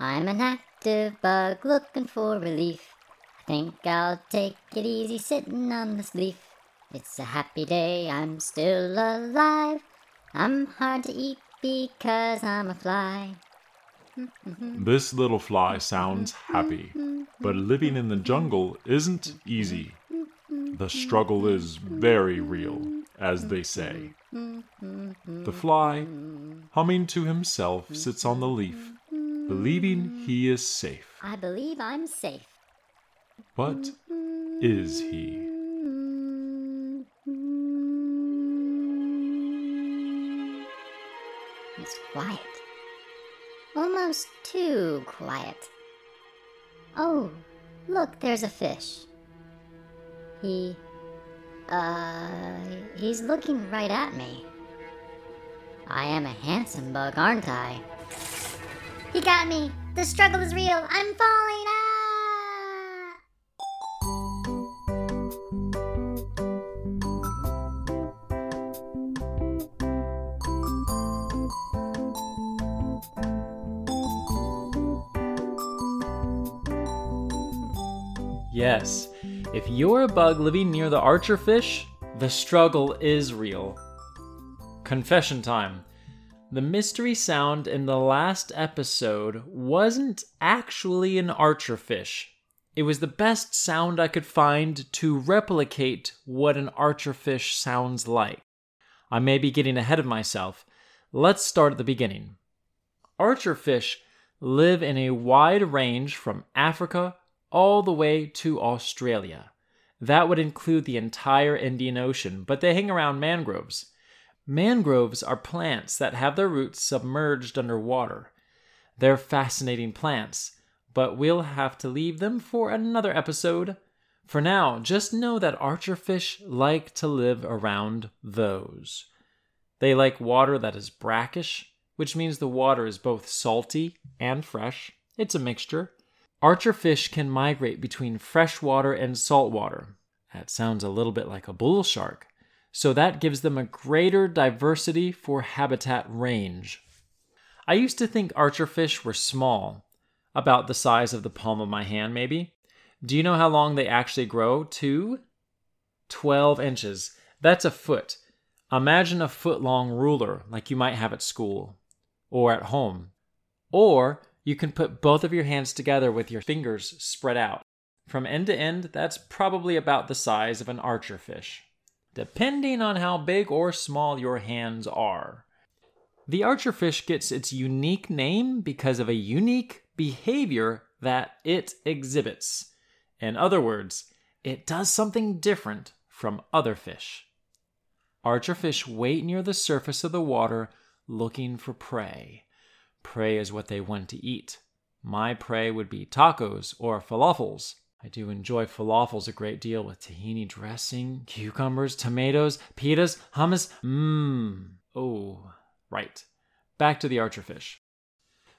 I'm an active bug looking for relief. I think I'll take it easy sitting on this leaf. It's a happy day, I'm still alive. I'm hard to eat because I'm a fly. This little fly sounds happy, but living in the jungle isn't easy. The struggle is very real, as they say. The fly, humming to himself, sits on the leaf, believing he is safe. I believe I'm safe. But is he? It's quiet. Almost too quiet. Oh, look, there's a fish. He. Uh. He's looking right at me. I am a handsome bug, aren't I? He got me! The struggle is real! I'm falling! Yes, if you're a bug living near the archerfish, the struggle is real. Confession time. The mystery sound in the last episode wasn't actually an archerfish. It was the best sound I could find to replicate what an archerfish sounds like. I may be getting ahead of myself. Let's start at the beginning. Archerfish live in a wide range from Africa all the way to Australia. That would include the entire Indian Ocean, but they hang around mangroves. Mangroves are plants that have their roots submerged underwater. They're fascinating plants, but we'll have to leave them for another episode. For now, just know that archerfish like to live around those. They like water that is brackish, which means the water is both salty and fresh. It's a mixture. Archerfish can migrate between freshwater and saltwater. That sounds a little bit like a bull shark. So that gives them a greater diversity for habitat range. I used to think archerfish were small, about the size of the palm of my hand, maybe. Do you know how long they actually grow to? 12 inches. That's a foot. Imagine a foot long ruler like you might have at school or at home. Or you can put both of your hands together with your fingers spread out. From end to end, that's probably about the size of an archer fish, depending on how big or small your hands are. The archer fish gets its unique name because of a unique behavior that it exhibits. In other words, it does something different from other fish. Archerfish wait near the surface of the water looking for prey. Prey is what they want to eat. My prey would be tacos or falafels. I do enjoy falafels a great deal with tahini dressing, cucumbers, tomatoes, pitas, hummus. Mmm. Oh, right. Back to the archerfish.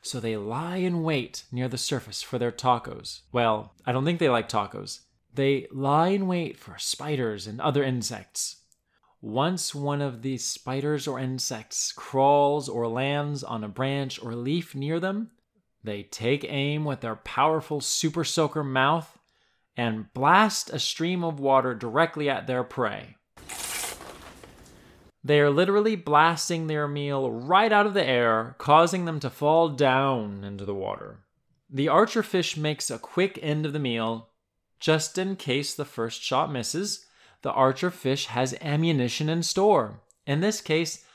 So they lie in wait near the surface for their tacos. Well, I don't think they like tacos. They lie in wait for spiders and other insects. Once one of these spiders or insects crawls or lands on a branch or leaf near them, they take aim with their powerful super soaker mouth and blast a stream of water directly at their prey. They are literally blasting their meal right out of the air, causing them to fall down into the water. The archerfish makes a quick end of the meal, just in case the first shot misses the archer fish has ammunition in store. In this case,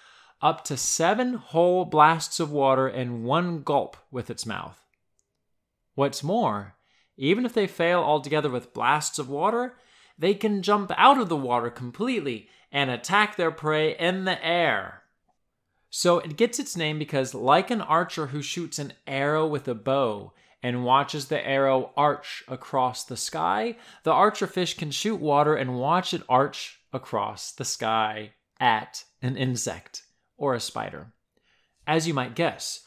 up to seven whole blasts of water in one gulp with its mouth. What's more, even if they fail altogether with blasts of water, they can jump out of the water completely and attack their prey in the air. So it gets its name because, like an archer who shoots an arrow with a bow, and watches the arrow arch across the sky, the archerfish can shoot water and watch it arch across the sky at an insect or a spider. As you might guess,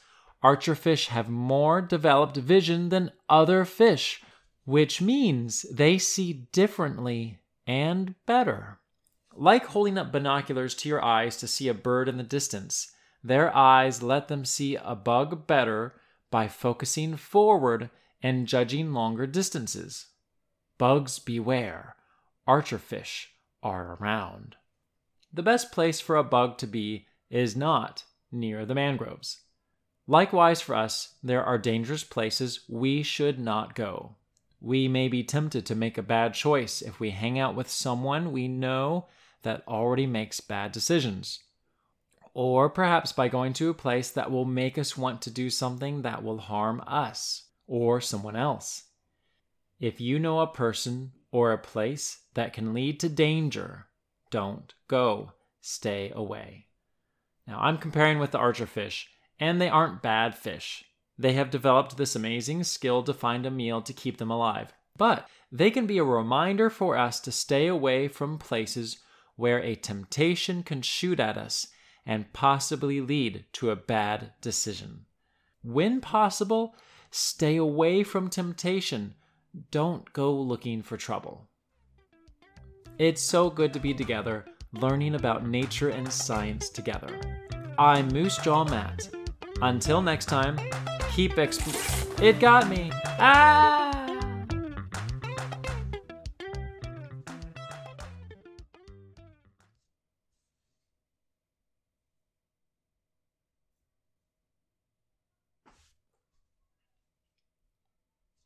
archerfish have more developed vision than other fish. which means they see differently and better. Like holding up binoculars to your eyes to see a bird in the distance, their eyes let them see a bug better by focusing forward and judging longer distances. Bugs beware, archerfish are around. The best place for a bug to be is not near the mangroves. Likewise, for us, there are dangerous places we should not go. We may be tempted to make a bad choice if we hang out with someone we know that already makes bad decisions. Or perhaps by going to a place that will make us want to do something that will harm us or someone else. If you know a person or a place that can lead to danger, don't go. Stay away. Now, I'm comparing with the archerfish, and they aren't bad fish. They have developed this amazing skill to find a meal to keep them alive. But they can be a reminder for us to stay away from places where a temptation can shoot at us and possibly lead to a bad decision. When possible, stay away from temptation. Don't go looking for trouble. It's so good to be together, learning about nature and science together. I'm Moose Jaw Matt. Until next time, keep exp- It got me! Ah!